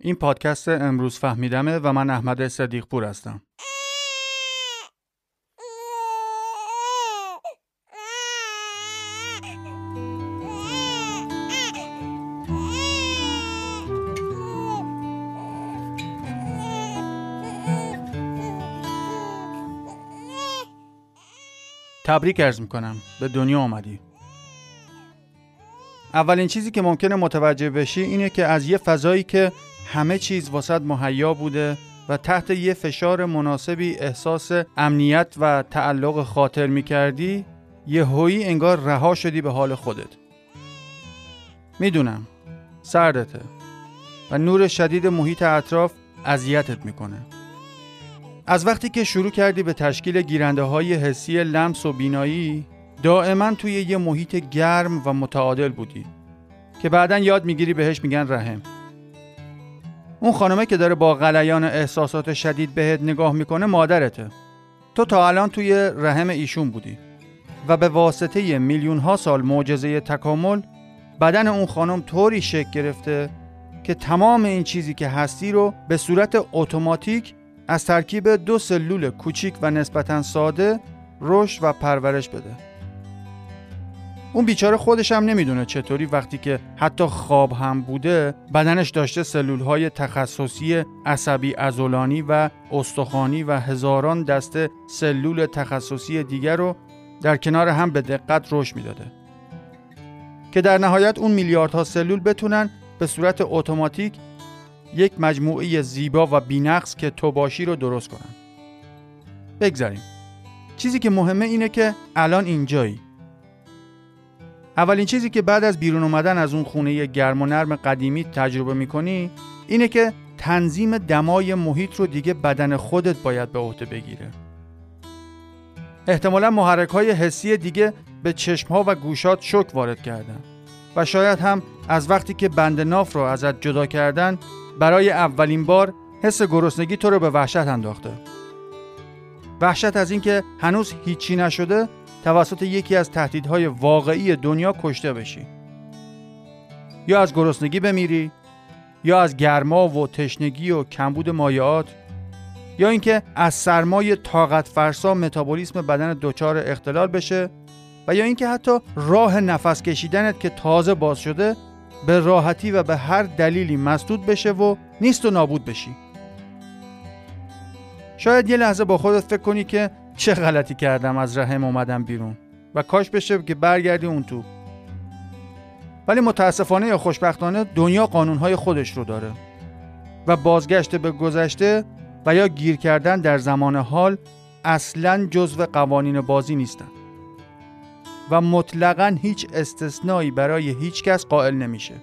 این پادکست امروز فهمیدمه و من احمد صدیق پور هستم. تبریک ارز می‌کنم به دنیا آمدی اولین چیزی که ممکنه متوجه بشی اینه که از یه فضایی که همه چیز واسط مهیا بوده و تحت یه فشار مناسبی احساس امنیت و تعلق خاطر می‌کردی یه هویی انگار رها شدی به حال خودت. می‌دونم سردته و نور شدید محیط اطراف اذیتت می‌کنه. از وقتی که شروع کردی به تشکیل گیرنده های حسی لمس و بینایی دائما توی یه محیط گرم و متعادل بودی که بعدا یاد می‌گیری بهش میگن رحم. اون خانمه که داره با غلیان احساسات شدید بهت نگاه می‌کنه مادرته تو تا الان توی رحم ایشون بودی و به واسطه میلیون ها سال معجزه تکامل بدن اون خانم طوری شکل گرفته که تمام این چیزی که هستی رو به صورت اتوماتیک از ترکیب دو سلول کوچیک و نسبتا ساده رشد و پرورش بده. اون بیچاره خودش هم نمی‌دونه چطوری وقتی که حتی خواب هم بوده بدنش داشته سلول های تخصصی عصبی ازولانی و استخوانی و هزاران دسته سلول تخصصی دیگر رو در کنار هم به دقت رشد می‌داده. که در نهایت اون میلیاردها سلول بتونن به صورت اتوماتیک یک مجموعه زیبا و بینقص که تو باشی رو درست کنن. بگذاریم. چیزی که مهمه اینه که الان اینجایی. اولین چیزی که بعد از بیرون اومدن از اون خونه گرم و نرم قدیمی تجربه می‌کنی اینه که تنظیم دمای محیط رو دیگه بدن خودت باید به عهده بگیره. احتمالا محرک های حسی دیگه به چشم ها و گوشات شک وارد کردن و شاید هم از وقتی که بند ناف رو ازت جدا کردن برای اولین بار حس گرسنگی تو رو به وحشت انداخته. وحشت از اینکه هنوز هیچی نشده توسط یکی از تهدیدهای واقعی دنیا کشته بشی. یا از گرسنگی بمیری یا از گرما و تشنگی و کمبود مایعات یا اینکه از سرمای طاقت فرسا متابولیسم بدن دچار اختلال بشه و یا اینکه حتی راه نفس کشیدنت که تازه باز شده به راحتی و به هر دلیلی مسدود بشه و نیست و نابود بشی. شاید یه لحظه با خودت فکر کنی که چه غلطی کردم؟ از رحم اومدم بیرون. و کاش بشه که برگردی اون تو. ولی متاسفانه یا خوشبختانه دنیا قانونهای خودش رو داره. و بازگشت به گذشته و یا گیر کردن در زمان حال اصلا جزو قوانین بازی نیستن. و مطلقا هیچ استثنایی برای هیچ کس قائل نمیشه.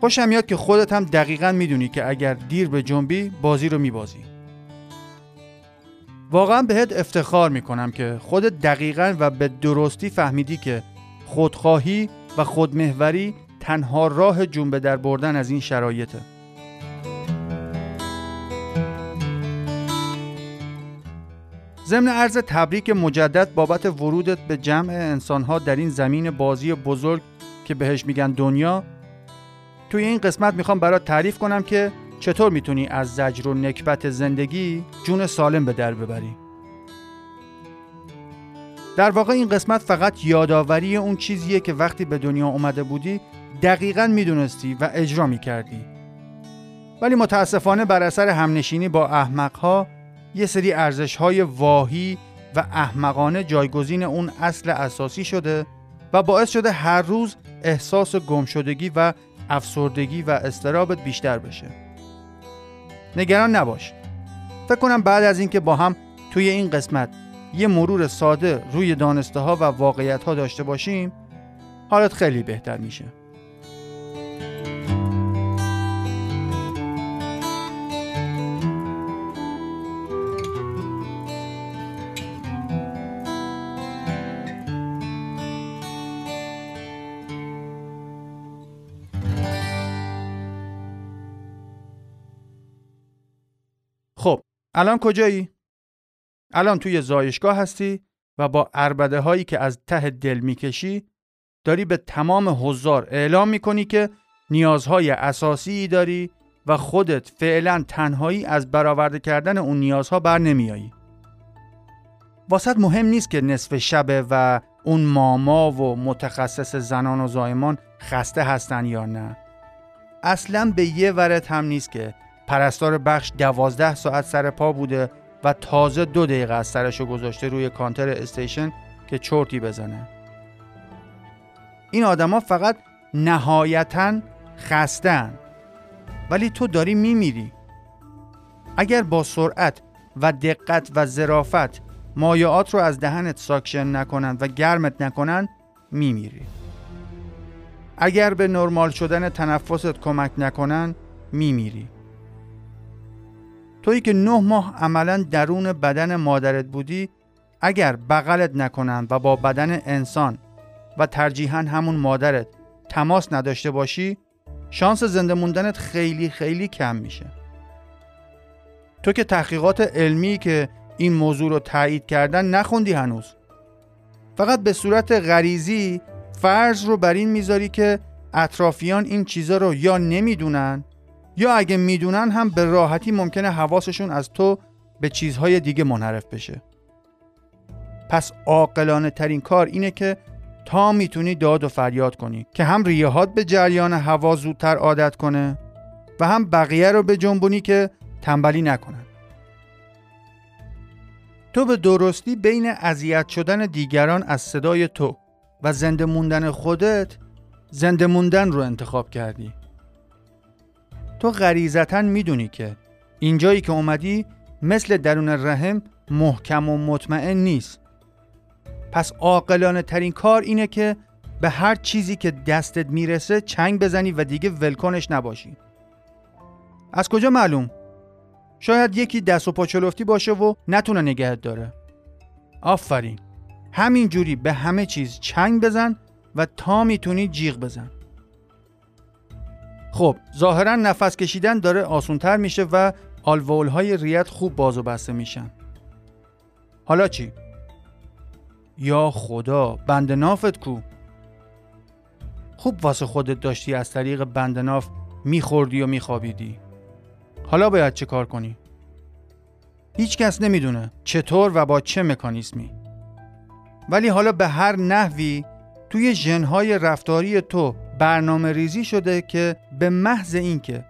خوشم میاد که خودت هم دقیقا می‌دونی که اگر دیر به جنبی بازی رو میبازی. واقعا بهت افتخار می‌کنم که خود دقیقا و به درستی فهمیدی که خودخواهی و خودمهوری تنها راه جنبه در بردن از این شرایطه. ضمن عرض تبریک مجدد بابت ورودت به جمع انسانها در این زمین بازی بزرگ که بهش میگن دنیا. توی این قسمت می‌خوام برات تعریف کنم که چطور می‌تونی از زجر و نکبت زندگی جون سالم به در ببری؟ در واقع این قسمت فقط یادآوری اون چیزیه که وقتی به دنیا اومده بودی دقیقا می‌دونستی و اجرا می‌کردی. ولی متاسفانه بر اثر همنشینی با احمقها یه سری ارزش های واهی و احمقانه جایگزین اون اصل اساسی شده و باعث شده هر روز احساس گمشدگی و افسردگی و استرابت بیشتر بشه. نگران نباش. فکر کنم بعد از اینکه با هم توی این قسمت یه مرور ساده روی دانسته ها و واقعیت ها داشته باشیم حالت خیلی بهتر میشه. الان کجایی؟ الان توی زایشگاه هستی و با اربده هایی که از ته دل می‌کشی داری به تمام حضار اعلام می‌کنی که نیازهای اساسی داری و خودت فعلا تنهایی از برآورده کردن اون نیازها بر نمیایی. واسط مهم نیست که نصف شبه و اون ماما و متخصص زنان و زایمان خسته هستن یا نه. اصلا به یه ورت هم نیست که پرستار بخش دوازده ساعت سر پا بوده و تازه دو دقیقه از سرشو گذاشته روی کانتر station که چرتی بزنه. این آدما فقط نهایتا خستن ولی تو داری میمیری. اگر با سرعت و دقت و ظرافت مایعات رو از دهنت suction نکنن و گرمت نکنن میمیری. اگر به نرمال شدن تنفست کمک نکنن میمیری. تویی که نه ماه عملا درون بدن مادرت بودی اگر بغلت نکنن و با بدن انسان و ترجیحاً همون مادرت تماس نداشته باشی شانس زنده موندنت خیلی خیلی کم میشه. تو که تحقیقات علمی که این موضوع رو تایید کردن نخوندی هنوز. فقط به صورت غریزی فرض رو بر این می‌ذاری که اطرافیان این چیزا رو یا نمی‌دونن یا اگه می‌دونن هم به راحتی ممکنه حواسشون از تو به چیزهای دیگه منحرف بشه. پس عاقلانه ترین کار اینه که تا می‌تونی داد و فریاد کنی که هم ریهات به جریان هوا زودتر عادت کنه و هم بقیه رو به جنبونی که تنبلی نکنن. تو به درستی بین اذیت شدن دیگران از صدای تو و زنده موندن خودت زنده موندن رو انتخاب کردی. تو غریزتا می‌دونی که اینجایی که اومدی مثل درون رحم محکم و مطمئن نیست. پس عاقلانه ترین کار اینه که به هر چیزی که دستت می‌رسه چنگ بزنی و دیگه ولکنش نباشی. از کجا معلوم؟ شاید یکی دست و پاچلفتی باشه و نتونه نگهت داره. آفرین. همین جوری به همه چیز چنگ بزن و تا می‌تونی جیغ بزن. خب ظاهرا نفس کشیدن داره آسونتر میشه و آلوول های ریت خوب باز و بسته میشن حالا چی؟ یا خدا بند نافت کو خوب واسه خودت داشتی از طریق بند ناف میخوردی و میخوابیدی حالا باید چه کار کنی؟ هیچ کس نمی‌دونه چطور و با چه مکانیزمی ولی حالا به هر نحوی توی ژنهای رفتاری تو برنامه ریزی شده که به محض اینکه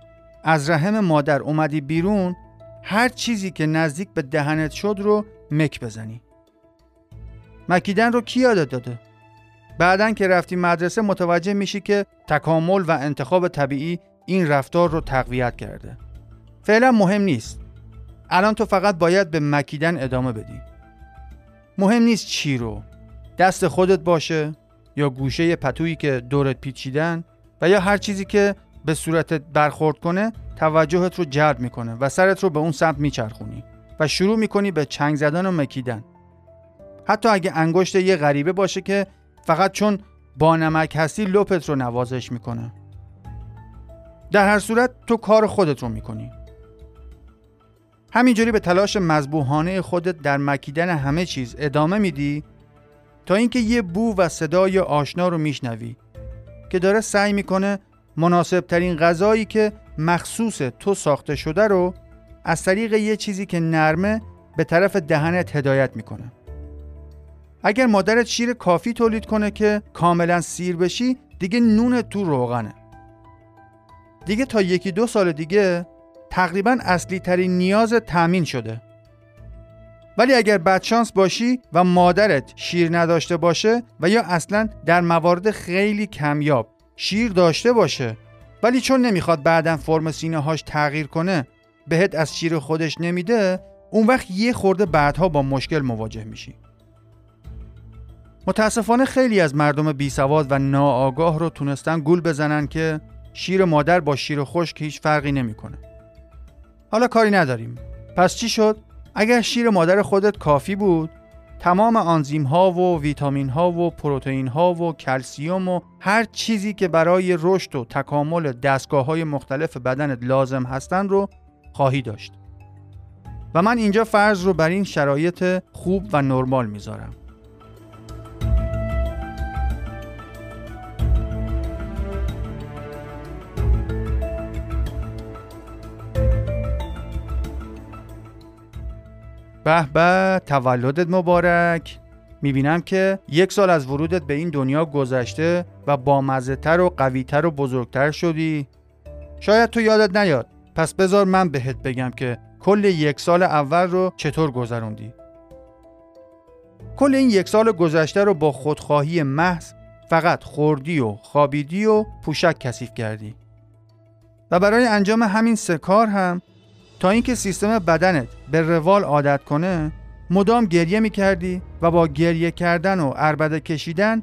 از رحم مادر اومدی بیرون هر چیزی که نزدیک به دهنت شد رو مک بزنی. مکیدن رو کی یادت داده؟ بعدا که رفتی مدرسه متوجه میشی که تکامل و انتخاب طبیعی این رفتار رو تقویت کرده. فعلا مهم نیست. الان تو فقط باید به مکیدن ادامه بدی. مهم نیست چی رو. دست خودت باشه. یا گوشه پتویی که دورت پیچیدن و یا هر چیزی که به صورتت برخورد کنه توجهت رو جلب می‌کنه و سرت رو به اون سمت میچرخونی و شروع می‌کنی به چنگ زدن و مکیدن. حتی اگه انگشت یه غریبه باشه که فقط چون با نمک هستی لپت رو نوازش می‌کنه. در هر صورت تو کار خودت رو می‌کنی. همینجوری به تلاش مذبوحانه خودت در مکیدن همه چیز ادامه میدی تا اینکه یه بو و صدای آشنا رو میشنوی که داره سعی می‌کنه مناسب ترین غذایی که مخصوص تو ساخته شده رو از طریق یه چیزی که نرمه به طرف دهنت هدایت می‌کنه. اگر مادرت شیر کافی تولید کنه که کاملا سیر بشی دیگه نون تو روغنه. دیگه تا یکی دو سال دیگه تقریبا اصلی ترین نیاز تأمین شده. ولی اگر بدشانس باشی و مادرت شیر نداشته باشه و یا اصلا در موارد خیلی کمیاب شیر داشته باشه ولی چون نمی‌خواد بعدا فرم سینه هاش تغییر کنه بهت از شیر خودش نمیده اون وقت یه خورده بعدها با مشکل مواجه میشی متاسفانه خیلی از مردم بی سواد و ناآگاه رو تونستن گول بزنن که شیر مادر با شیر خشک هیچ فرقی نمی‌کنه. حالا کاری نداریم. پس چی شد؟ اگر شیر مادر خودت کافی بود، تمام آنزیم ها و ویتامین ها و پروتئین ها و کلسیوم و هر چیزی که برای رشد و تکامل دستگاه های مختلف بدنت لازم هستن رو خواهی داشت. و من اینجا فرض رو بر این شرایط خوب و نرمال می‌ذارم. به به تولدت مبارک. می‌بینم که یک سال از ورودت به این دنیا گذشته و با تر و قویتر و بزرگتر شدی. شاید تو یادت نیاد. پس بذار من بهت بگم که کل یک سال اول رو چطور گذروندی. کل این یک سال گذشته رو با خودخواهی محض فقط خوردی و خوابیدی و پوشک کثیف کردی. و برای انجام همین سه کار هم تا اینکه سیستم بدنت به روال عادت کنه مدام گریه می کردی و با گریه کردن و عربده کشیدن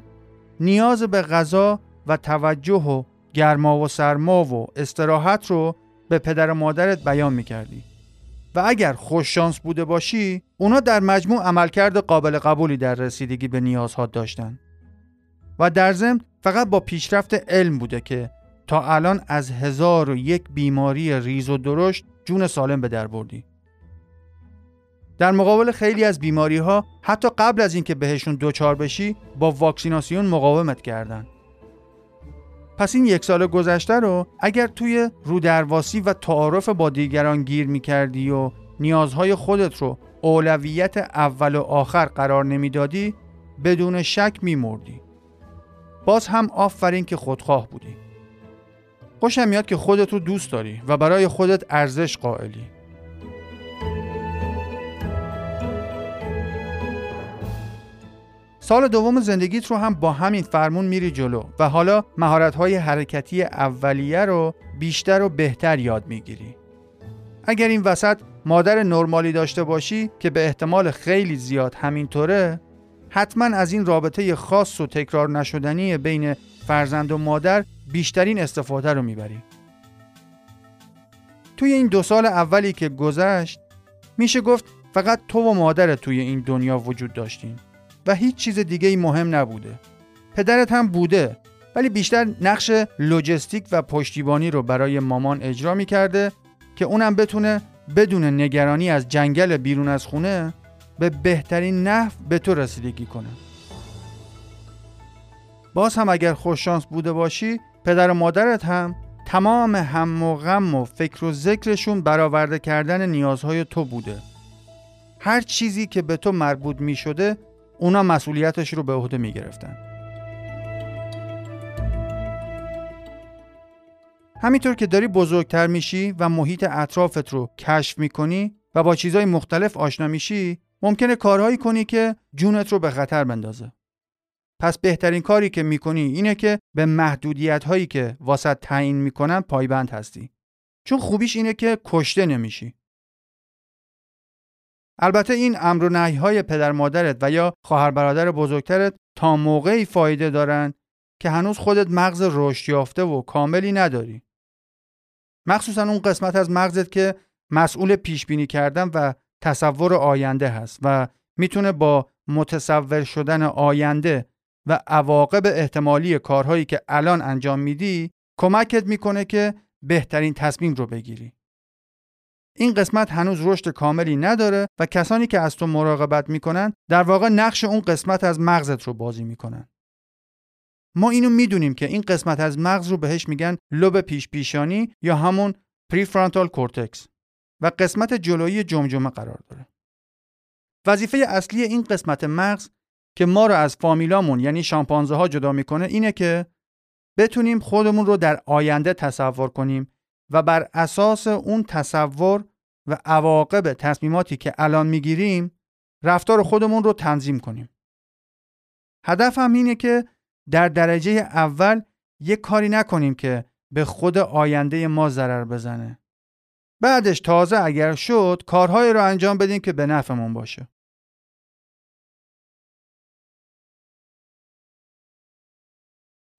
نیاز به غذا و توجه و گرما و سرما و استراحت رو به پدر و مادرت بیان می کردی. و اگر خوششانس بوده باشی اونا در مجموع عملکرد قابل قبولی در رسیدگی به نیازها داشتن و در ضمن فقط با پیشرفت علم بوده که تا الان از هزار و یک بیماری ریز و درشت جون سالم به در بردی. در مقابل خیلی از بیماری ها حتی قبل از اینکه بهشون دوچار بشی با واکسیناسیون مقاومت کردن. پس این یک سال گذشته رو اگر توی رودرواسی و تعارف با دیگران گیر می کردی و نیازهای خودت رو اولویت اول و آخر قرار نمی‌دادی بدون شک میمردی. باز هم آفرین که خودخواه بودی. خوشم میاد که خودت رو دوست داری و برای خودت ارزش قائلی سال دوم زندگیت رو هم با همین فرمون میری جلو و حالا مهارت‌های حرکتی اولیه رو بیشتر و بهتر یاد می‌گیری. اگر این وسط مادر نرمالی داشته باشی که به احتمال خیلی زیاد همینطوره حتما از این رابطه خاص و تکرار نشدنی بین فرزند و مادر بیشترین استفاده رو می‌بری. توی این دو سال اولی که گذشت میشه گفت فقط تو و مادر توی این دنیا وجود داشتین. و هیچ چیز دیگه ای مهم نبوده پدرت هم بوده ولی بیشتر نقش لوجستیک و پشتیبانی رو برای مامان اجرا می کرده که اونم بتونه بدون نگرانی از جنگل بیرون از خونه به بهترین نحو به تو رسیدگی کنه باز هم اگر خوششانس بوده باشی پدر و مادرت هم تمام هم و غم و فکر و ذکرشون برآورده کردن نیازهای تو بوده هر چیزی که به تو مربوط می شده اونا مسئولیتش رو به عهده می گرفتن. همینطور که داری بزرگتر میشی و محیط اطرافت رو کشف می‌کنی و با چیزهای مختلف آشنا میشی ممکنه کارهایی کنی که جونت رو به خطر بندازه. پس بهترین کاری که می‌کنی اینه که به محدودیت هایی که واسط تعیین می‌کنن پایبند هستی. چون خوبیش اینه که کشته نمیشی. البته این امر و نهی های پدر مادرت و یا خواهر برادر بزرگترت تا موقعی فایده دارن که هنوز خودت مغز رشد یافته و کاملی نداری. مخصوصا اون قسمت از مغزت که مسئول پیش بینی کردن و تصور آینده هست و می‌تونه با متصور شدن آینده و عواقب احتمالی کارهایی که الان انجام میدی کمکت می‌کنه که بهترین تصمیم رو بگیری. این قسمت هنوز رشد کاملی نداره و کسانی که از تو مراقبت می‌کنن در واقع نقش اون قسمت از مغزت رو بازی می‌کنن. ما اینو می‌دونیم که این قسمت از مغز رو بهش میگن لوب پیش پیشانی یا همون prefrontal cortex و قسمت جلویی جمجمه قرار داره. وظیفه اصلی این قسمت مغز که ما رو از فامیلامون یعنی شامپانزه ها جدا می‌کنه اینه که بتونیم خودمون رو در آینده تصور کنیم و بر اساس اون تصور و عواقب تصمیماتی که الان می‌گیریم رفتار خودمون رو تنظیم کنیم. هدفم اینه که در درجه اول یک کاری نکنیم که به خود آینده ما ضرر بزنه. بعدش تازه اگر شد کارهایی رو انجام بدیم که به نفعمون باشه.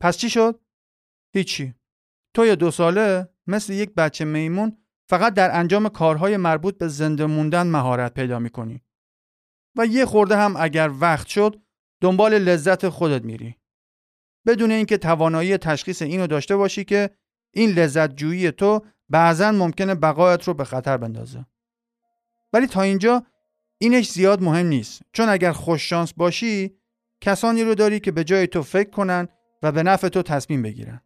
پس چی شد؟ هیچی. توی دو ساله مثل یک بچه میمون فقط در انجام کارهای مربوط به زنده موندن مهارت پیدا می‌کنی و یه خورده هم اگر وقت شد دنبال لذت خودت میری بدون اینکه توانایی تشخیص اینو داشته باشی که این لذت جویی تو بعضا ممکنه بقایت رو به خطر بندازه ولی تا اینجا اینش زیاد مهم نیست چون اگر خوش شانس باشی کسانی رو داری که به جای تو فکر کنن و به نفع تو تصمیم بگیرن.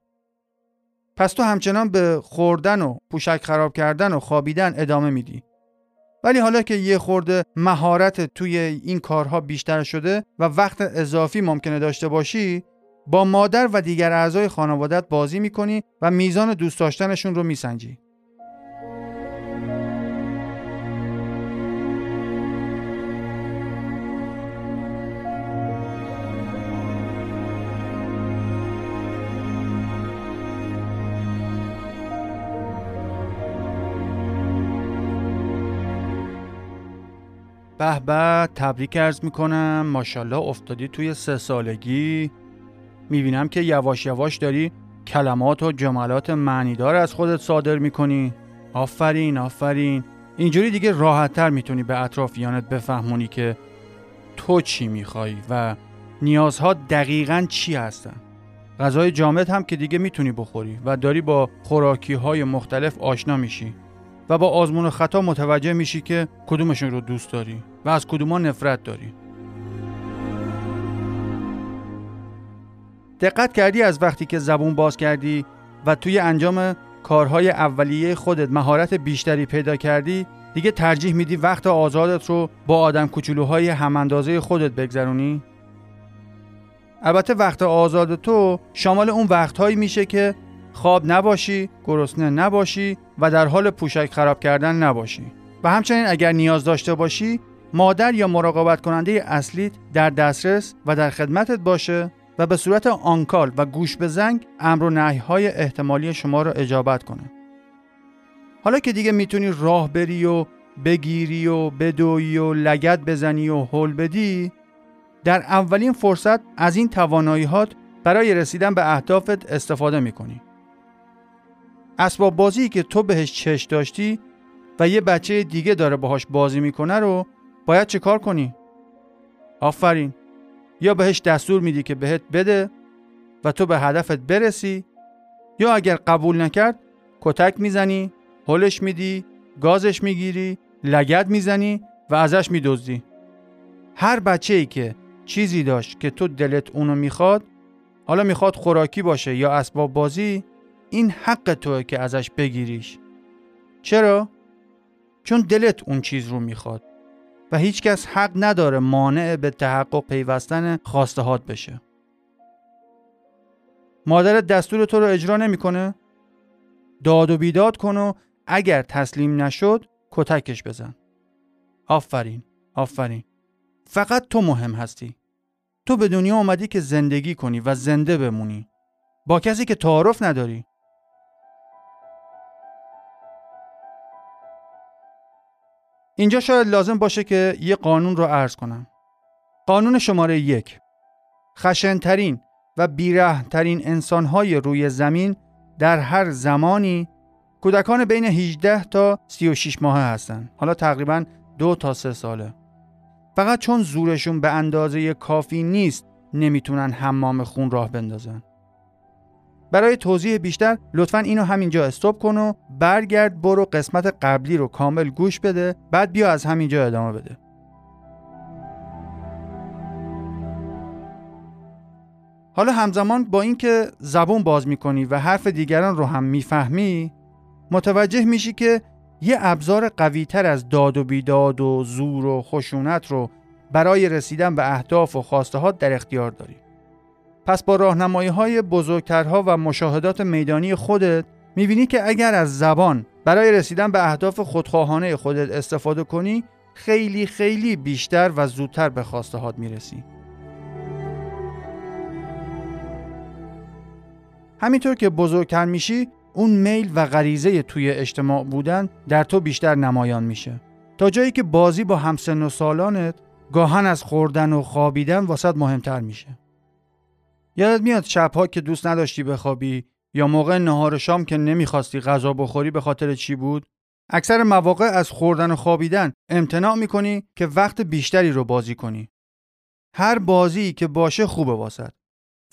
پس تو همچنان به خوردن و پوشک خراب کردن و خوابیدن ادامه میدی. ولی حالا که یه خورده مهارت توی این کارها بیشتر شده و وقت اضافی ممکنه داشته باشی با مادر و دیگر اعضای خانوادت بازی می‌کنی و میزان دوست داشتنشون رو میسنجی. به به تبریک ارز می‌کنم. ماشاءالله افتادی توی سه سالگی. می‌بینم که یواش یواش داری کلمات و جملات معنیدار از خودت صادر می‌کنی. آفرین آفرین. اینجوری دیگه راحتتر می‌تونی به اطرافیانت بفهمونی که تو چی می‌خوای و نیازها دقیقا چی هستن. غذای جامد هم که دیگه می‌تونی بخوری و داری با خوراکی های مختلف آشنا میشی. و با آزمون و خطا متوجه میشی که کدومشون رو دوست داری و از کدوما نفرت داری دقت کردی از وقتی که زبون باز کردی و توی انجام کارهای اولیه خودت مهارت بیشتری پیدا کردی دیگه ترجیح میدی وقت آزادت رو با آدم کوچولوهای هم اندازه خودت بگذرونی؟ البته وقت آزاد تو شامل اون وقتهایی میشه که خواب نباشی، گرسنه نباشی و در حال پوشک خراب کردن نباشی. و همچنین اگر نیاز داشته باشی، مادر یا مراقبت کننده اصلیت در دسترس و در خدمتت باشه و به صورت آنکال و گوش به زنگ امر و های احتمالی شما را اجابت کنه. حالا که دیگه می‌تونی راه بری و بگیری و بدوی و لگت بزنی و هل بدی در اولین فرصت از این تواناییات برای رسیدن به اهدافت استفاده می‌کنی. اسباب بازی که تو بهش چش داشتی و یه بچه دیگه داره باهاش بازی می‌کنه رو باید چه کار کنی؟ آفرین یا بهش دستور میدی که بهت بده و تو به هدفت برسی یا اگر قبول نکرد کتک می‌زنی هلش میدی گازش می‌گیری لگت می‌زنی و ازش میدزدی هر بچه ای که چیزی داشت که تو دلت اونو می‌خواد حالا می‌خواد خوراکی باشه یا اسباب بازی این حق توه که ازش بگیریش. چرا؟ چون دلت اون چیز رو می‌خواد و هیچکس حق نداره مانع به تحقق پیوستن خواستهات بشه. مادرت دستور تو رو اجرا نمی‌کنه؟ داد و بیداد کن و اگر تسلیم نشد کتکش بزن. آفرین آفرین. فقط تو مهم هستی. تو به دنیا اومدی که زندگی کنی و زنده بمونی. با کسی که تعارف نداری. اینجا شاید لازم باشه که یه قانون رو عرض کنم. قانون شماره یک خشنترین و بیرهترین انسانهای روی زمین در هر زمانی کودکان بین 18 تا 36 ماه هستند. حالا تقریبا دو تا سه ساله. فقط چون زورشون به اندازه کافی نیست نمی‌تونن حمام خون راه بندازن. برای توضیح بیشتر لطفا اینو همینجا استوب کن و برگرد برو قسمت قبلی رو کامل گوش بده بعد بیا از همینجا ادامه بده. حالا همزمان با اینکه زبون باز می‌کنی و حرف دیگران رو هم می‌فهمی متوجه میشی که یه ابزار قویتر از داد و بیداد و زور و خشونت رو برای رسیدن به اهداف و خواسته در اختیار داری. پس با راهنمایی های بزرگترها و مشاهدات میدانی خودت می‌بینی که اگر از زبان برای رسیدن به اهداف خودخواهانه خودت استفاده کنی خیلی خیلی بیشتر و زودتر به خواسته هات می‌رسی. همینطور که بزرگتر میشی اون میل و غریزه توی اجتماع بودن در تو بیشتر نمایان میشه تا جایی که بازی با همسن و سالانت گاهن از خوردن و خوابیدن واسط مهمتر میشه یادت میاد شبها که دوست نداشتی بخوابی یا موقع نهار شام که نمی‌خواستی غذا بخوری به خاطر چی بود؟ اکثر مواقع از خوردن و خوابیدن امتناع می‌کنی که وقت بیشتری رو بازی کنی. هر بازی که باشه خوبه واسد.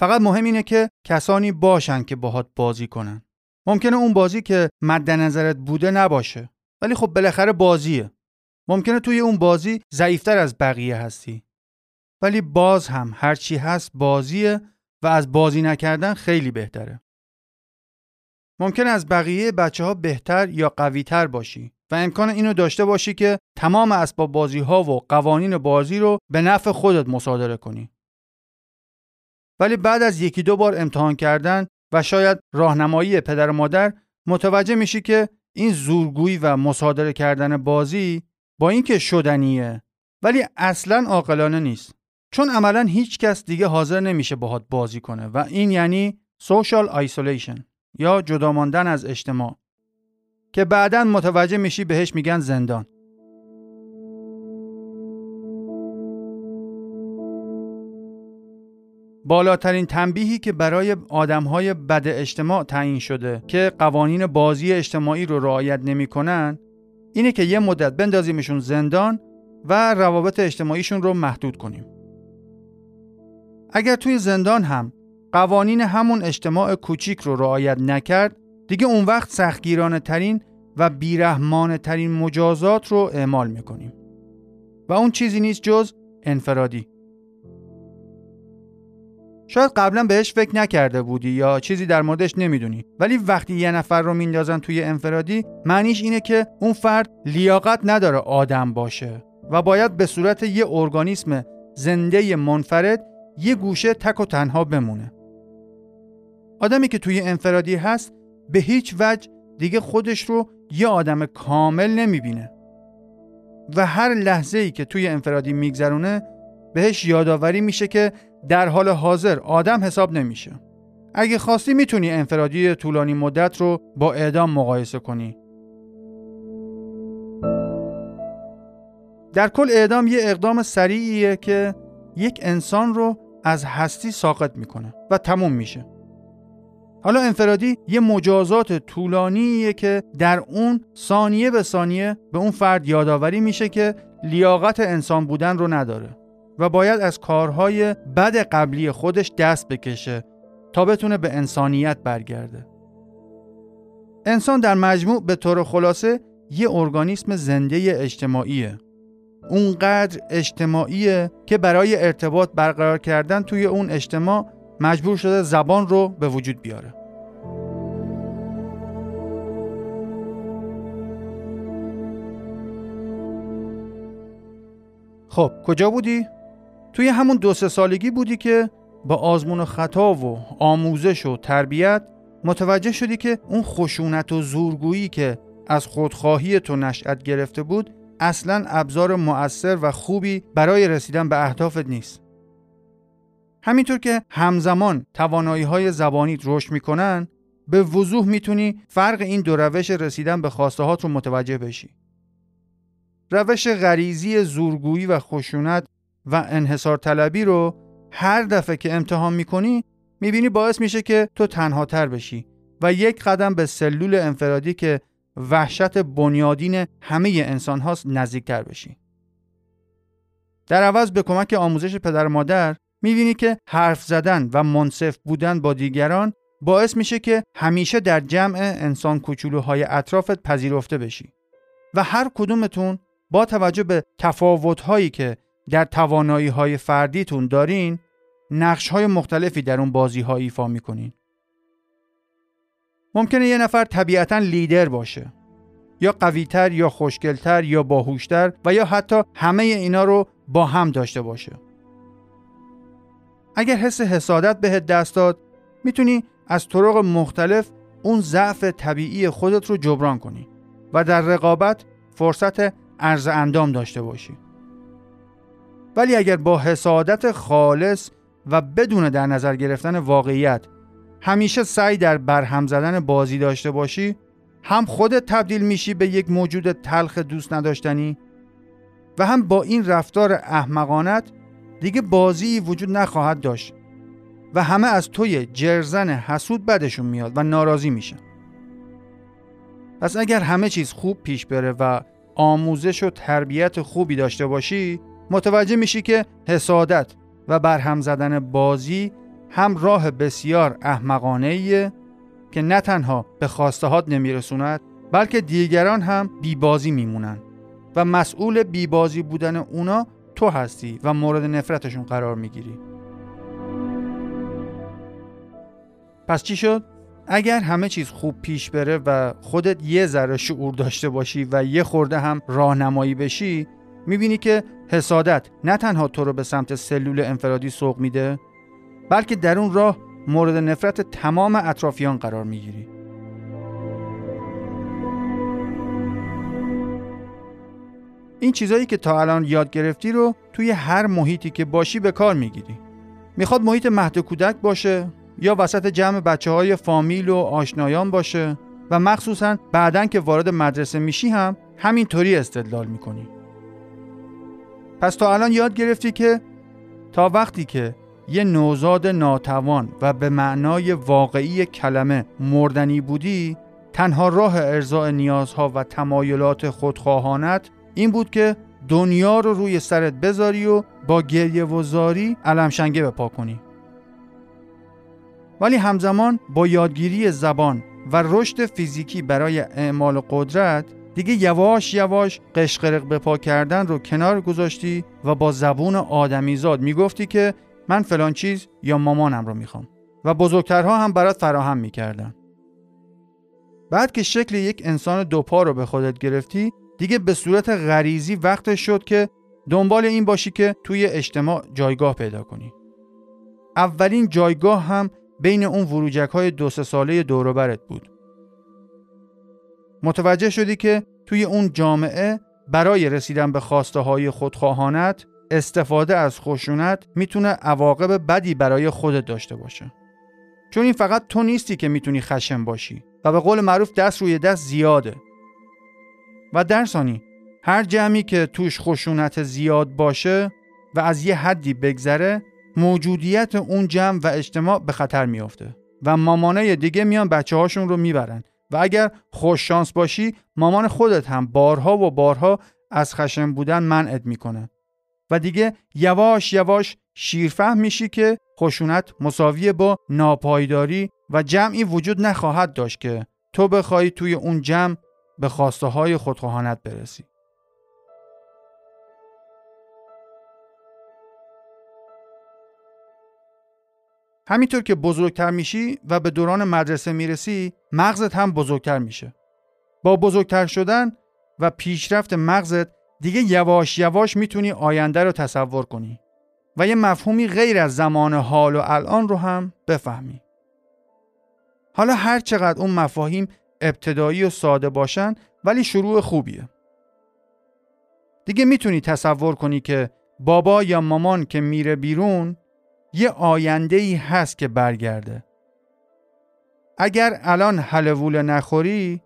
فقط مهم اینه که کسانی باشن که باهات بازی کنن. ممکنه اون بازی که مد نظرت بوده نباشه. ولی خب بالاخره بازیه. ممکنه توی اون بازی ضعیفتر از بقیه هستی. ولی باز هم هرچی هست بازیه و از بازی نکردن خیلی بهتره. ممکن از بقیه بچه ها بهتر یا قوی تر باشی و امکان اینو داشته باشی که تمام اسباب بازی ها و قوانین بازی رو به نفع خودت مصادره کنی. ولی بعد از یکی دو بار امتحان کردن و شاید راهنمایی پدر و مادر متوجه میشی که این زورگویی و مصادره کردن بازی با اینکه شدنیه ولی اصلا عاقلانه نیست چون عملا هیچ کس دیگه حاضر نمیشه باهات بازی کنه و این یعنی social isolation یا جدا ماندن از اجتماع که بعدا متوجه میشی بهش میگن زندان بالاترین تنبیهی که برای آدمهای بد اجتماع تعیین شده که قوانین بازی اجتماعی رو رعایت نمی‌کنن اینه که یه مدت بندازیمشون زندان و روابط اجتماعیشون رو محدود کنیم. اگر توی زندان هم قوانین همون اجتماع کوچیک رو رعایت نکرد دیگه اون وقت سختگیرانه ترین و بیرحمانه ترین مجازات رو اعمال می‌کنیم. و اون چیزی نیست جز انفرادی. شاید قبلا بهش فکر نکرده بودی یا چیزی در موردش نمی‌دونی ولی وقتی یه نفر رو میندازن توی انفرادی معنیش اینه که اون فرد لیاقت نداره آدم باشه و باید به صورت یه ارگانیسم زنده منفرد یه گوشه تک و تنها بمونه. آدمی که توی انفرادی هست به هیچ وجه دیگه خودش رو یه آدم کامل نمی‌بینه. و هر لحظه ای که توی انفرادی میگذرونه بهش یادآوری میشه که در حال حاضر آدم حساب نمیشه. اگه خواستی می‌تونی انفرادی طولانی مدت رو با اعدام مقایسه کنی. در کل اعدام یه اقدام سریعیه که یک انسان رو از هستی ساقط می‌کنه و تموم میشه حالا انفرادی یه مجازات طولانیه که در اون ثانیه به ثانیه به اون فرد یادآوری میشه که لیاقت انسان بودن رو نداره و باید از کارهای بد قبلی خودش دست بکشه تا بتونه به انسانیت برگرده. انسان در مجموع به طور خلاصه یه ارگانیسم زنده اجتماعیه. اونقدر اجتماعیه که برای ارتباط برقرار کردن توی اون اجتماع مجبور شده زبان رو به وجود بیاره. خب کجا بودی؟ توی همون دو سه سالگی بودی که با آزمون و خطا و آموزش و تربیت متوجه شدی که اون خشونت و زورگویی که از خودخواهی تو نشأت گرفته بود اصلا ابزار مؤثر و خوبی برای رسیدن به اهدافت نیست. همینطور که همزمان توانایی های زبانیت رشد می‌کنن به وضوح می‌تونی فرق این دو روش رسیدن به خواسته رو متوجه بشی. روش غریزی زورگویی و خشونت و انحصار طلبی رو هر دفعه که امتحان می‌کنی می‌بینی باعث میشه که تو تنها تر بشی و یک قدم به سلول انفرادی که وحشت بنیادین همه انسان هاست نزدیکتر بشی. در عوض به کمک آموزش پدر مادر می‌بینی که حرف زدن و منصف بودن با دیگران باعث میشه که همیشه در جمع انسان کوچولوهای اطرافت پذیرفته بشی و هر کدومتون با توجه به تفاوتهایی که در توانایی های فردیتون دارین نقش های مختلفی در اون بازی ها ایفا می‌کنین ممکنه یه نفر طبیعتا لیدر باشه. یا قویتر یا خوشگلتر یا باهوشتر و یا حتی همه اینا رو با هم داشته باشه. اگر حس حسادت بهت دست داد می‌تونی از طرق مختلف اون ضعف طبیعی خودت رو جبران کنی و در رقابت فرصت ارز اندام داشته باشی. ولی اگر با حسادت خالص و بدون در نظر گرفتن واقعیت همیشه سعی در برهم زدن بازی داشته باشی هم خودت تبدیل میشی به یک موجود تلخ دوست نداشتنی و هم با این رفتار احمقانت دیگه بازی وجود نخواهد داشت و همه از توی جرزن حسود بدشون میاد و ناراضی میشن. پس اگر همه چیز خوب پیش بره و آموزش و تربیت خوبی داشته باشی متوجه میشی که حسادت و برهم زدن بازی هم راه بسیار احمقانه ایه که نه تنها به خواسته هات نمیرسوند بلکه دیگران هم بیبازی میمونن و مسئول بیبازی بودن اونا تو هستی و مورد نفرتشون قرار می‌گیری پس چی شد؟ اگر همه چیز خوب پیش بره و خودت یه ذره شعور داشته باشی و یه خورده هم راهنمایی بشی می‌بینی که حسادت نه تنها تو رو به سمت سلول انفرادی سوق میده بلکه در اون راه مورد نفرت تمام اطرافیان قرار می‌گیری. این چیزایی که تا الان یاد گرفتی رو توی هر محیطی که باشی به کار می‌گیری. می‌خواد محیط مهد کودک باشه یا وسط جمع بچه های فامیل و آشنایان باشه و مخصوصا بعدا که وارد مدرسه میشی هم همینطوری استدلال می‌کنی. پس تا الان یاد گرفتی که تا وقتی که یه نوزاد ناتوان و به معنای واقعی کلمه مردنی بودی تنها راه ارزای نیازها و تمایلات خودخواهانت این بود که دنیا رو روی سرت بذاری و با گریه و زاری علمشنگه بپا کنی. ولی همزمان با یادگیری زبان و رشد فیزیکی برای اعمال قدرت دیگه یواش یواش قشقرق به پا کردن رو کنار گذاشتی و با زبون آدمیزاد می‌گفتی که من فلان چیز یا مامانم رو می‌خوام. و بزرگترها هم برات فراهم می‌کردن. بعد که شکل یک انسان دوپا رو به خودت گرفتی دیگه به صورت غریزی وقت شد که دنبال این باشی که توی اجتماع جایگاه پیدا کنی. اولین جایگاه هم بین اون وروجک های دو سه ساله دوروبرت بود. متوجه شدی که توی اون جامعه برای رسیدن به خواسته های خودخواهانت استفاده از خشونت می‌تونه عواقب بدی برای خودت داشته باشه. چون این فقط تو نیستی که می‌تونی خشم باشی و به قول معروف دست روی دست زیاده. و درسانی هر جمعی که توش خشونت زیاد باشه و از یه حدی بگذره موجودیت اون جمع و اجتماع به خطر میافته و مامانای دیگه میان بچه هاشون رو می‌برن. و اگر خوش شانس باشی مامان خودت هم بارها و بارها از خشم بودن منعت می‌کنه. و دیگه یواش یواش شیرفهم میشی که خشونت مساویه با ناپایداری و جمعی وجود نخواهد داشت که تو بخوای توی اون جمع به خواسته های خودخواهانت برسی. همینطور که بزرگتر میشی و به دوران مدرسه می‌رسی مغزت هم بزرگتر میشه. با بزرگتر شدن و پیشرفت مغزت دیگه یواش یواش می‌تونی آینده رو تصور کنی و یه مفهومی غیر از زمان حال و الان رو هم بفهمی. حالا هر چقدر اون مفاهیم ابتدایی و ساده باشن ولی شروع خوبیه. دیگه می‌تونی تصور کنی که بابا یا مامان که میره بیرون یه آینده ای هست که برگرده. اگر الان حلوول نخوری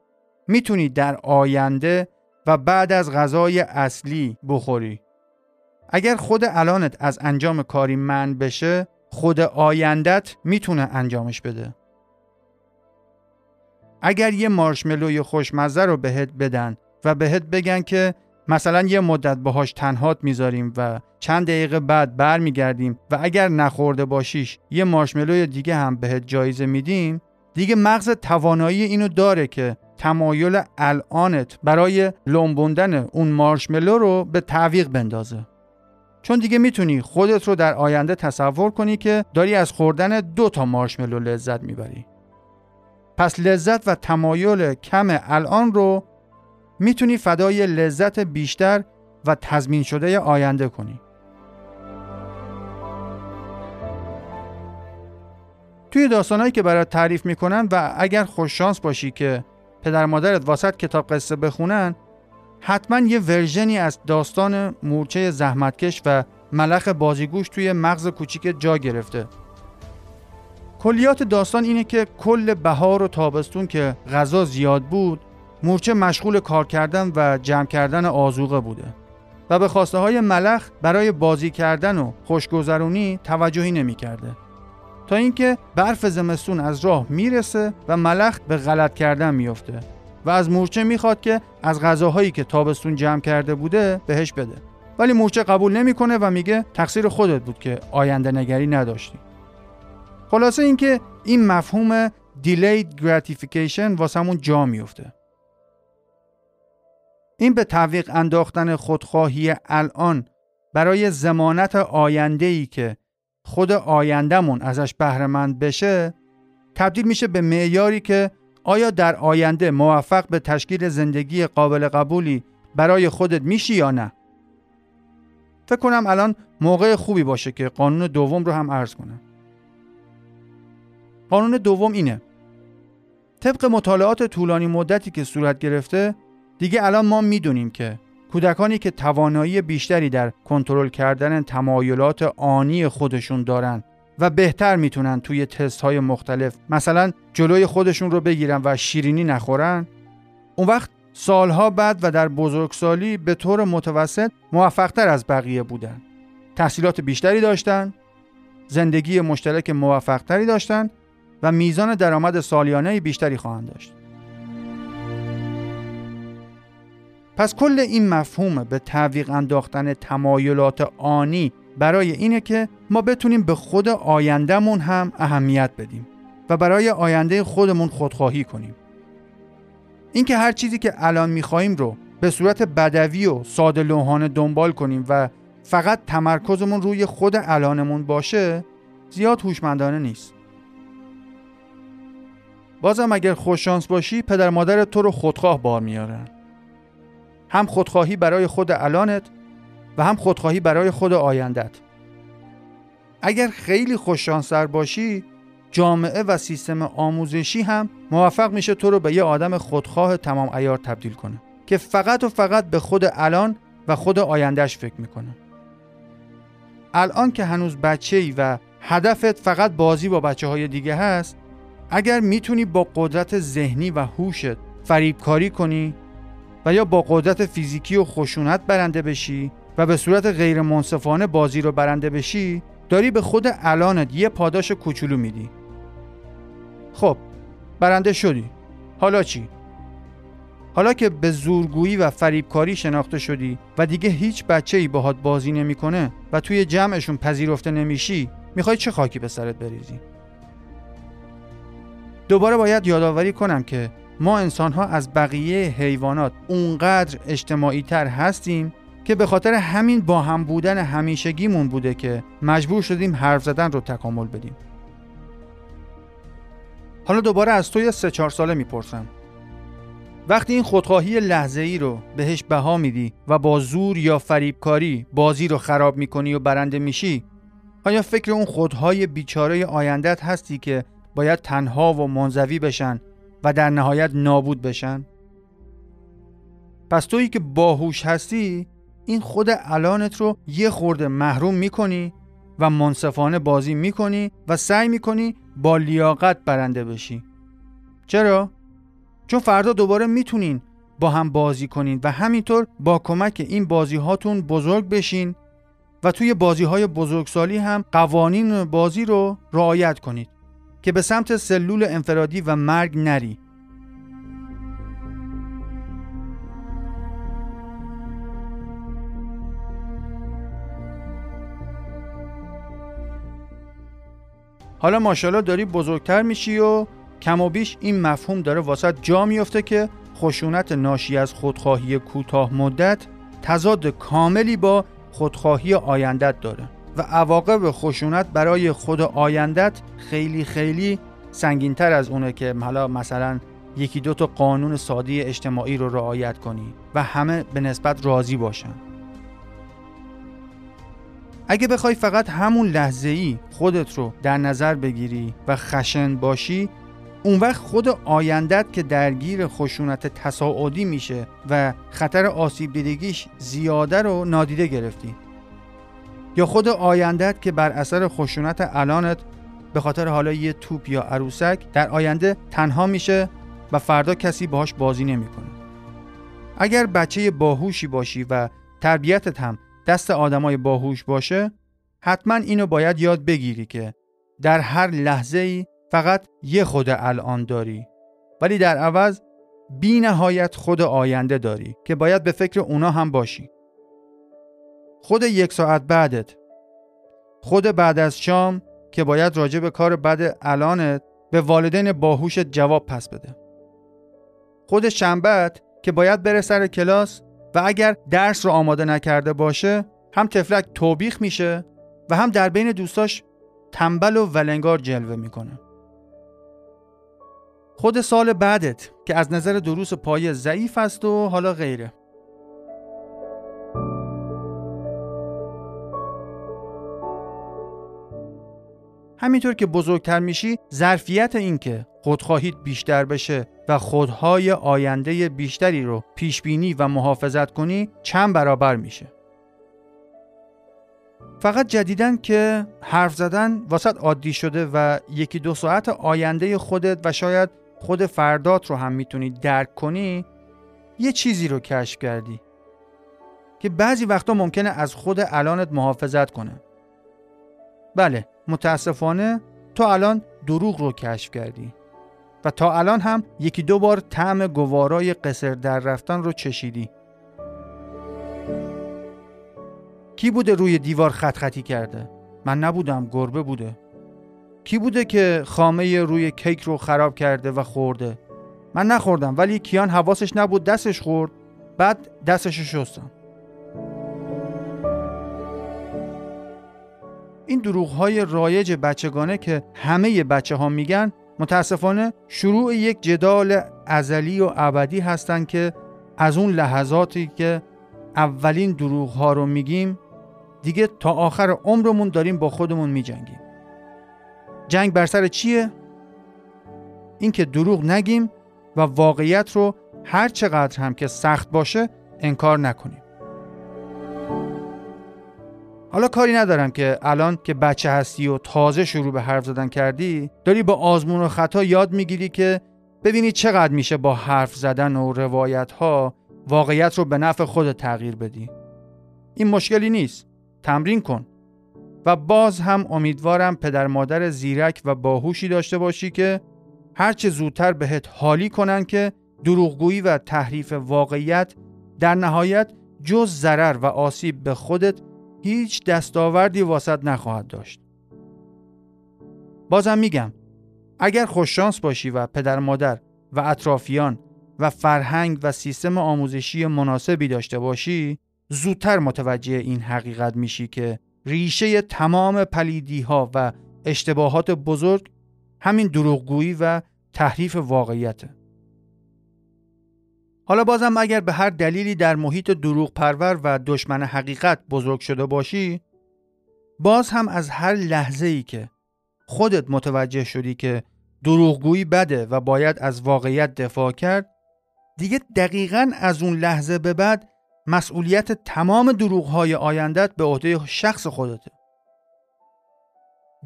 می‌تونی در آینده و بعد از غذای اصلی بخوری. اگر خود الانت از انجام کاری من بشه خود آیندت می‌تونه انجامش بده. اگر یه مارشملوی خوشمزه رو بهت بدن و بهت بگن که مثلا یه مدت باهاش تنهات می‌ذاریم و چند دقیقه بعد برمیگردیم و اگر نخورده باشیش یه مارشملوی دیگه هم بهت جایزه میدیم دیگه مغز توانایی اینو داره که تمایل الانت برای لومبوندن اون مارشملو رو به تعویق بندازه چون دیگه می‌تونی خودت رو در آینده تصور کنی که داری از خوردن دو تا مارشملو لذت می‌بری پس لذت و تمایل کم الان رو می‌تونی فدای لذت بیشتر و تضمین شده آینده کنی. توی داستانهایی که برات تعریف می‌کنن و اگر خوششانس باشی که پدر مادرت واسط کتاب قصه بخونن حتما یه ورژنی از داستان مورچه زحمتکش و ملخ بازیگوش توی مغز کوچیک جا گرفته کلیات داستان اینه که کل بهار و تابستون که غذا زیاد بود مورچه مشغول کار کردن و جمع کردن آزوقه بوده و به خواسته های ملخ برای بازی کردن و خوشگذرونی توجهی نمی کرده. تا اینکه برف زمستون از راه می‌رسه و ملخ به غلط کردن میفته و از مورچه می‌خواد که از غذاهایی که تابستون جمع کرده بوده بهش بده. ولی مورچه قبول نمی‌کنه و میگه تقصیر خودت بود که آینده نگری نداشتی. خلاصه اینکه این مفهوم delayed gratification واسمون جا میفته این به تعویق انداختن خودخواهی الان برای زمانت آینده ای که خود آیندهمون ازش بهرهمند بشه تبدیل میشه به معیاری که آیا در آینده موفق به تشکیل زندگی قابل قبولی برای خودت میشی یا نه؟ فکر کنم الان موقع خوبی باشه که قانون دوم رو هم عرض کنم. قانون دوم اینه. طبق مطالعات طولانی مدتی که صورت گرفته دیگه الان ما می‌دونیم که کودکانی که توانایی بیشتری در کنترل کردن تمایلات آنی خودشون دارن و بهتر می‌تونن توی تست های مختلف مثلا جلوی خودشون رو بگیرن و شیرینی نخورن اون وقت سالها بعد و در بزرگسالی به طور متوسط موفقتر از بقیه بودن. تحصیلات بیشتری داشتن زندگی مشترک موفقتری داشتن و میزان درآمد سالیانه بیشتری خواهند داشت. پس کل این مفهوم به تعویق انداختن تمایلات آنی برای اینه که ما بتونیم به خود آیندهمون هم اهمیت بدیم و برای آینده خودمون خودخواهی کنیم. اینکه هر چیزی که الان می‌خواهیم رو به صورت بدوی و ساده لوحانه دنبال کنیم و فقط تمرکزمون روی خود الانمون باشه زیاد هوشمندانه نیست. بازم اگر خوششانس باشی پدر مادر تو رو خودخواه بار میارن هم خودخواهی برای خود الانت و هم خودخواهی برای خود آیندت. اگر خیلی خوششانستر باشی جامعه و سیستم آموزشی هم موفق میشه تو رو به یه آدم خودخواه تمام ایار تبدیل کنه که فقط و فقط به خود الان و خود آیندهش فکر می‌کنه. الان که هنوز بچه ای و هدفت فقط بازی با بچه های دیگه هست اگر می‌تونی با قدرت ذهنی و هوشت فریبکاری کنی و یا با قدرت فیزیکی و خشونت برنده بشی و به صورت غیر منصفانه بازی رو برنده بشی داری به خود الانت یه پاداش کوچولو میدی خب برنده شدی حالا چی؟ حالا که به زورگویی و فریبکاری شناخته شدی و دیگه هیچ بچه ای باهات بازی نمی‌کنه و توی جمعشون پذیرفته نمیشی می‌خوای چه خاکی به سرت بریزی؟ دوباره باید یادآوری کنم که ما انسان ها از بقیه حیوانات اونقدر اجتماعی تر هستیم که به خاطر همین با هم بودن همیشگیمون بوده که مجبور شدیم حرف زدن رو تکامل بدیم. حالا دوباره از توی سه چهار ساله می‌پرسم. وقتی این خودخواهی لحظه ای رو بهش بها میدی و با زور یا فریبکاری بازی رو خراب می‌کنی و برنده میشی آیا فکر اون خودهای بیچاره آیندت هستی که باید تنها و منزوی بشن و در نهایت نابود بشن؟ پس تویی که باهوش هستی این خود الانت رو یه خورده محروم می‌کنی و منصفانه بازی می‌کنی و سعی می‌کنی با لیاقت برنده بشی چرا؟ چون فردا دوباره می‌تونین با هم بازی کنین و همینطور با کمک این بازی هاتون بزرگ بشین و توی بازی های بزرگسالی هم قوانین بازی رو رعایت کنید که به سمت سلول انفرادی و مرگ نری. حالا ماشاءالله داری بزرگتر میشی و کم و بیش این مفهوم داره واسط جا میفته که خشونت ناشی از خودخواهی کوتاه مدت تضاد کاملی با خودخواهی آیندت داره. و عواقب خشونت برای خود آیندت خیلی خیلی سنگینتر از اونه که حالا مثلا یکی دو تا قانون ساده اجتماعی رو رعایت کنی و همه به نسبت راضی باشن. اگه بخوای فقط همون لحظه ای خودت رو در نظر بگیری و خشن باشی اون وقت خود آیندت که درگیر خشونت تصاعدی میشه و خطر آسیب دیدگیش زیاده رو نادیده گرفتی. یا خود آیندت که بر اثر خشونت الانت به خاطر حالا یه توپ یا عروسک در آینده تنها میشه و فردا کسی باهاش بازی نمی‌کنه. اگر بچه باهوشی باشی و تربیتت هم دست آدمای باهوش باشه حتما اینو باید یاد بگیری که در هر لحظه ای فقط یه خود الان داری ولی در عوض بی نهایت خود آینده داری که باید به فکر اونا هم باشی خود یک ساعت بعدت. خود بعد از شام که باید راجع به کار بد الانت به والدین باهوشت جواب پس بده. خود شنبت که باید بره سر کلاس و اگر درس رو آماده نکرده باشه هم تفلک توبیخ میشه و هم در بین دوستاش تنبل و ولنگار جلوه می‌کنه. خود سال بعدت که از نظر دروس پایه ضعیف است و حالا غیره. همینطور که بزرگتر میشی ظرفیت اینکه خودخواهیت بیشتر بشه و خودهای آینده بیشتری رو پیش بینی و محافظت کنی چند برابر میشه. فقط جدیدن که حرف زدن واسط عادی شده و یکی دو ساعت آینده خودت و شاید خود فردات رو هم می‌تونی درک کنی یه چیزی رو کشف کردی که بعضی وقتا ممکنه از خود الانت محافظت کنه. بله متاسفانه تو الان دروغ رو کشف کردی. و تا الان هم یکی دو بار طعم گوارای قصر در رفتن رو چشیدی. کی بوده روی دیوار خط خطی کرده؟ من نبودم گربه بوده. کی بوده که خامه روی کیک رو خراب کرده و خورده؟ من نخوردم ولی کیان حواسش نبود دستش خورد. بعد دستش شستم. این دروغ های رایج بچگانه که همه بچه ها میگن متاسفانه شروع یک جدال ازلی و ابدی هستند که از اون لحظاتی که اولین دروغ ها رو میگیم دیگه تا آخر عمرمون داریم با خودمون میجنگیم جنگ بر سر چیه؟ اینکه دروغ نگیم و واقعیت رو هر چقدر هم که سخت باشه انکار نکنیم حالا کاری ندارم که الان که بچه هستی و تازه شروع به حرف زدن کردی داری با آزمون و خطا یاد می‌گیری که ببینی چقدر میشه با حرف زدن و روایت ها واقعیت رو به نفع خود تغییر بدی. این مشکلی نیست. تمرین کن. و باز هم امیدوارم پدر مادر زیرک و باهوشی داشته باشی که هرچه زودتر بهت حالی کنن که دروغگویی و تحریف واقعیت در نهایت جز ضرر و آسیب به خودت هیچ دستاوردی واسط نخواهد داشت. بازم میگم اگر خوششانس باشی و پدر مادر و اطرافیان و فرهنگ و سیستم آموزشی مناسبی داشته باشی زودتر متوجه این حقیقت میشی که ریشه تمام پلیدی ها و اشتباهات بزرگ همین دروغگویی و تحریف واقعیته. حالا بازم اگر به هر دلیلی در محیط دروغ پرور و دشمن حقیقت بزرگ شده باشی باز هم از هر لحظه ای که خودت متوجه شدی که دروغگویی بده و باید از واقعیت دفاع کرد دیگه دقیقا از اون لحظه به بعد مسئولیت تمام دروغهای آیندت به عهده شخص خودته.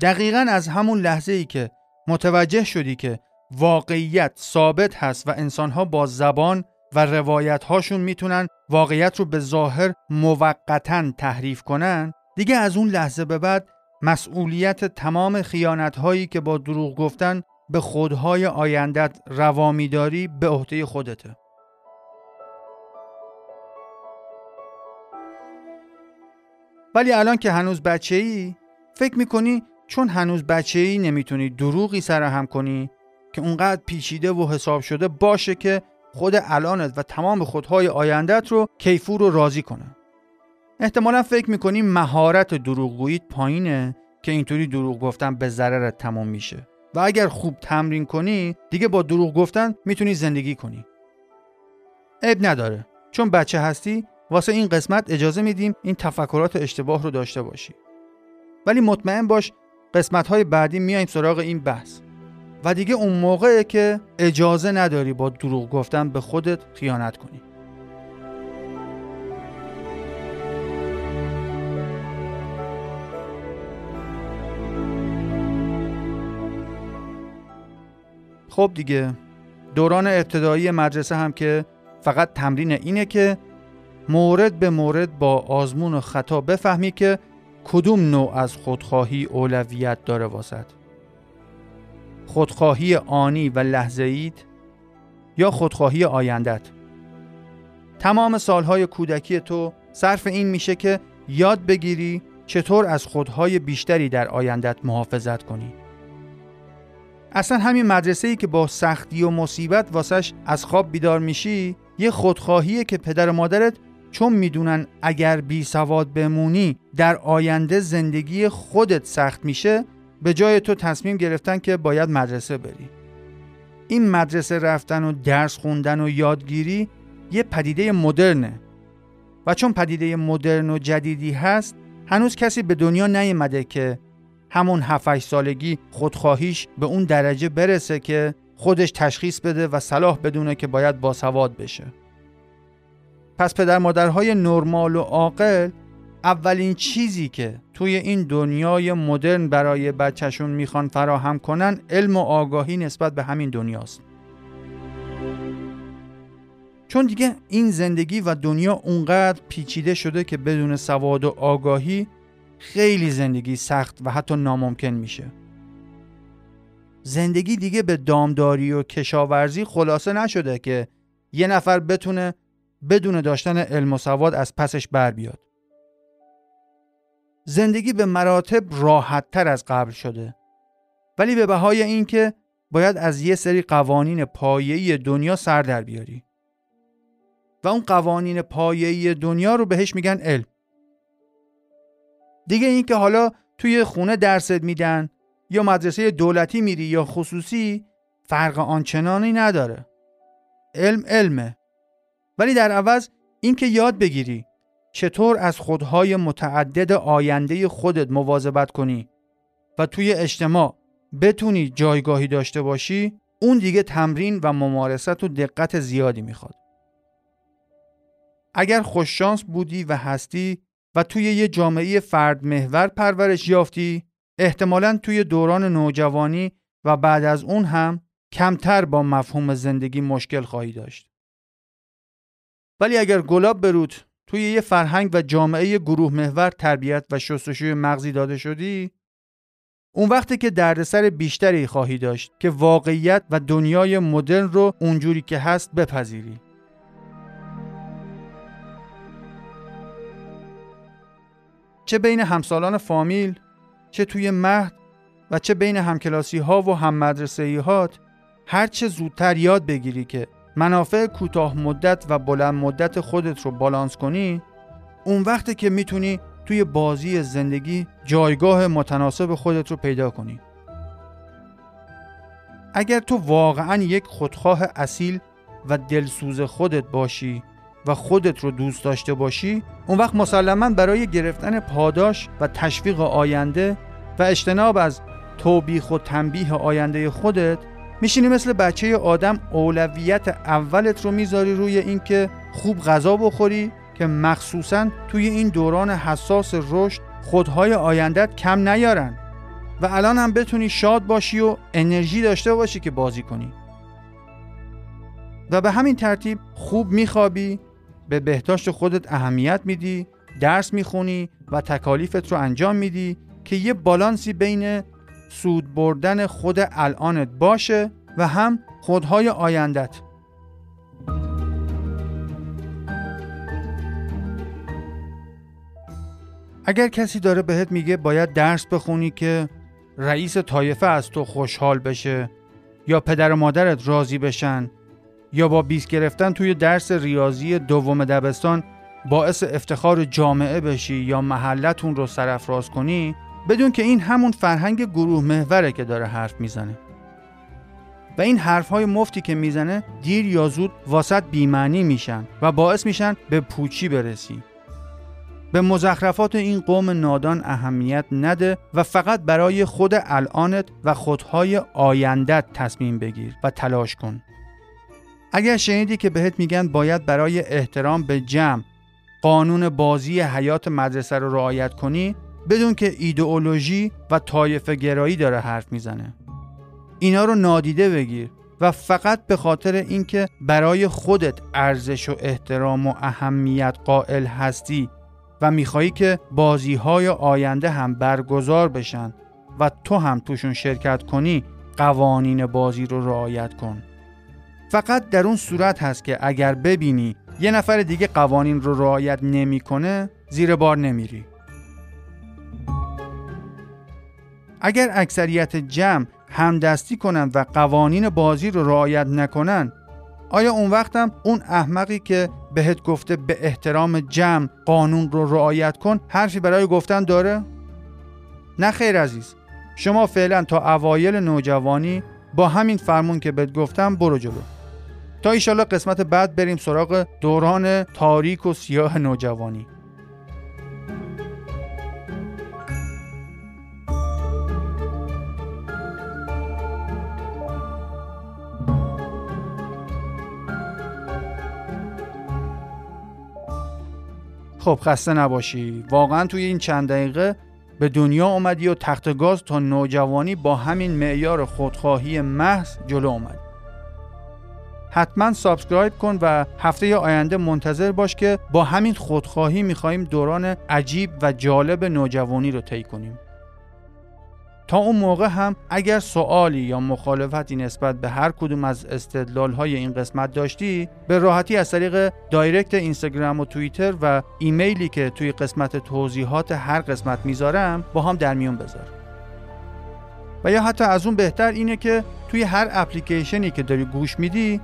دقیقا از همون لحظه ای که متوجه شدی که واقعیت ثابت هست و انسانها با زبان و روایت هاشون می‌تونن واقعیت رو به ظاهر موقتا تحریف کنن دیگه از اون لحظه به بعد مسئولیت تمام خیانت هایی که با دروغ گفتن به خودهای آیندت روامی داری به عهده خودته. ولی الان که هنوز بچه ای فکر می‌کنی چون هنوز بچه ای نمی‌تونی دروغی سرهم کنی که اونقدر پیچیده و حساب شده باشه که خود الانت و تمام خودهای آیندت رو کیفور رو راضی کنه. احتمالا فکر می‌کنی مهارت دروغگوییت پایینه که اینطوری دروغ گفتن به ضررت تمام میشه. و اگر خوب تمرین کنی دیگه با دروغ گفتن می‌تونی زندگی کنی. عیب نداره. چون بچه هستی واسه این قسمت اجازه میدیم این تفکرات اشتباه رو داشته باشی. ولی مطمئن باش قسمت های بعدی میایم سراغ این بحث. و دیگه اون موقعه که اجازه نداری با دروغ گفتن به خودت خیانت کنی. خب دیگه دوران ابتدایی مدرسه هم که فقط تمرین اینه که مورد به مورد با آزمون و خطا بفهمی که کدوم نوع از خودخواهی اولویت داره واسد خودخواهی آنی و لحظه یا خودخواهی آیندت. تمام سالهای کودکی تو صرف این میشه که یاد بگیری چطور از خودهای بیشتری در آیندت محافظت کنی. اصلا همین مدرسه ای که با سختی و مصیبت واسش از خواب بیدار میشی یه خودخواهیه که پدر و مادرت چون می‌دونن اگر بی سواد بمونی در آینده زندگی خودت سخت میشه به جای تو تصمیم گرفتن که باید مدرسه بری این مدرسه رفتن و درس خوندن و یادگیری یه پدیده مدرنه و چون پدیده مدرن و جدیدی هست هنوز کسی به دنیا نیامده که همون 7 سالگی خودخواهیش به اون درجه برسه که خودش تشخیص بده و صلاح بدونه که باید باسواد بشه. پس پدر مادرهای نرمال و عاقل اولین چیزی که توی این دنیای مدرن برای بچهشون می‌خوان فراهم کنن علم و آگاهی نسبت به همین دنیاست. چون دیگه این زندگی و دنیا اونقدر پیچیده شده که بدون سواد و آگاهی خیلی زندگی سخت و حتی ناممکن میشه. زندگی دیگه به دامداری و کشاورزی خلاصه نشده که یه نفر بتونه بدون داشتن علم و سواد از پسش بر بیاد. زندگی به مراتب راحت تر از قبل شده. ولی به بهای اینکه باید از یه سری قوانین پایه‌ای دنیا سر در بیاری. و اون قوانین پایه‌ای دنیا رو بهش میگن علم. دیگه اینکه حالا توی خونه درست میدن یا مدرسه دولتی میری یا خصوصی فرق آنچنانی نداره. علم علمه. ولی در عوض اینکه یاد بگیری چطور از خودهای متعدد آینده خودت مواظبت کنی و توی اجتماع بتونی جایگاهی داشته باشی اون دیگه تمرین و ممارست و دقت زیادی می‌خواد. اگر خوششانس بودی و هستی و توی یه جامعه فرد محور پرورش یافتی احتمالا توی دوران نوجوانی و بعد از اون هم کمتر با مفهوم زندگی مشکل خواهی داشت. ولی اگر گلاب برود توی یه فرهنگ و جامعه گروه محور تربیت و شستشوی مغزی داده شدی؟ اون وقتی که دردسر بیشتری خواهی داشت که واقعیت و دنیای مدرن رو اونجوری که هست بپذیری. چه بین همسالان فامیل چه توی مهد و چه بین همکلاسی ها و هم مدرسه هات هر چه زودتر یاد بگیری که منافع کوتاه مدت و بلند مدت خودت رو بالانس کنی اون وقتی که می‌تونی توی بازی زندگی جایگاه متناسب خودت رو پیدا کنی. اگر تو واقعا یک خودخواه اصیل و دلسوز خودت باشی و خودت رو دوست داشته باشی اون وقت مسلما برای گرفتن پاداش و تشویق آینده و اجتناب از توبیخ و تنبیه آینده خودت میشینی مثل بچه آدم اولویت اولت رو می‌ذاری روی اینکه خوب غذا بخوری که مخصوصا توی این دوران حساس رشد خودهای آیندت کم نیارن. و الان هم بتونی شاد باشی و انرژی داشته باشی که بازی کنی. و به همین ترتیب خوب میخوابی به بهداشت خودت اهمیت میدی درس می‌خونی و تکالیفت رو انجام میدی که یه بالانسی بین سود بردن خود الانت باشه و هم خودهای آیندت. اگر کسی داره بهت میگه باید درس بخونی که رئیس طایفه از تو خوشحال بشه یا پدر و مادرت راضی بشن یا با بیس گرفتن توی درس ریاضی دوم دبستان باعث افتخار جامعه بشی یا محلتون رو سرفراز کنی بدون که این همون فرهنگ گروه محوره که داره حرف می‌زنه. و این حرف های مفتی که می‌زنه دیر یا زود واسط بیمعنی میشن و باعث میشن به پوچی برسی. به مزخرفات این قوم نادان اهمیت نده و فقط برای خود الانت و خودهای آیندت تصمیم بگیر و تلاش کن. اگر شنیدی که بهت میگن باید برای احترام به جمع قانون بازی حیات مدرسه رو رعایت کنی بدون که ایدئولوژی و طایفه گرایی داره حرف می‌زنه. اینا رو نادیده بگیر و فقط به خاطر اینکه برای خودت ارزش و احترام و اهمیت قائل هستی و میخوایی که بازی های آینده هم برگزار بشن و تو هم توشون شرکت کنی قوانین بازی رو رعایت کن. فقط در اون صورت هست که اگر ببینی یه نفر دیگه قوانین رو رعایت نمی‌کنه زیر بار نمیری. اگر اکثریت جمع همدستی کنن و قوانین بازی رو رعایت نکنن آیا اون وقتم اون احمقی که بهت گفته به احترام جمع قانون رو رعایت کن حرفی برای گفتن داره؟ نه خیر عزیز. شما فعلا تا اوایل نوجوانی با همین فرمون که بهت گفتم برو جلو. تا ایشالا قسمت بعد بریم سراغ دوران تاریک و سیاه نوجوانی. خب خسته نباشی. واقعا توی این چند دقیقه به دنیا اومدی و تخت گاز تا نوجوانی با همین معیار خودخواهی محض جلو اومدی حتما subscribe کن و هفته آینده منتظر باش که با همین خودخواهی میخواییم دوران عجیب و جالب نوجوانی رو طی کنیم. تا اون موقع هم اگر سوالی یا مخالفتی نسبت به هر کدوم از استدلال های این قسمت داشتی به راحتی از طریق direct اینستاگرام و توییتر و ایمیلی که توی قسمت توضیحات هر قسمت می‌ذارم با هم در میون بذار. و یا حتی از اون بهتر اینه که توی هر اپلیکیشنی که داری گوش میدی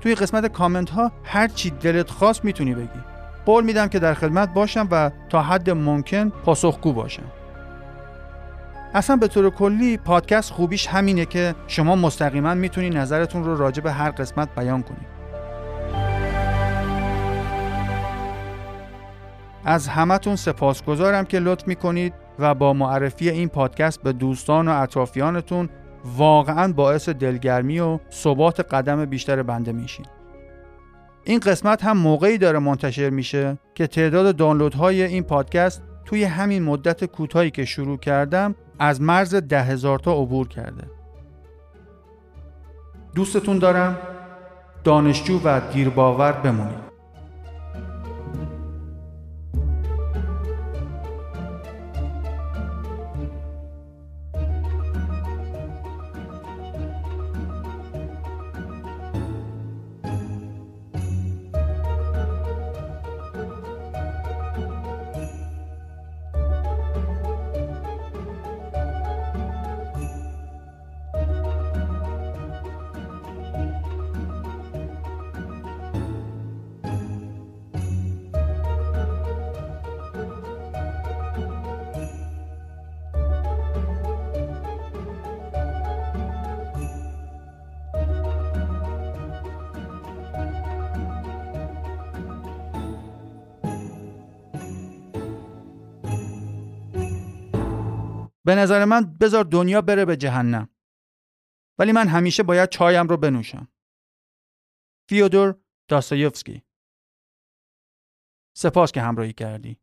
توی قسمت کامنت ها هر چی دلت خواست می‌تونی بگی. قول میدم که در خدمت باشم و تا حد ممکن پاسخگو باشم. اصلا به طور کلی پادکست خوبیش همینه که شما مستقیما می‌تونی نظرتون رو راجع به هر قسمت بیان کنید از همتون سپاسگزارم که لطف می‌کنید و با معرفی این پادکست به دوستان و اطرافیانتون واقعا باعث دلگرمی و ثبات قدم بیشتر بنده میشین. این قسمت هم موقعی داره منتشر میشه که تعداد دانلودهای این پادکست توی همین مدت کوتاهی که شروع کردم از مرز ده هزار تا عبور کرده. دوستتون دارم دانشجو و دیرباور بمونید. به نظر من بذار دنیا بره به جهنم. ولی من همیشه باید چایم رو بنوشم. فیودور داستایوفسکی. سپاس که همراهی کردی.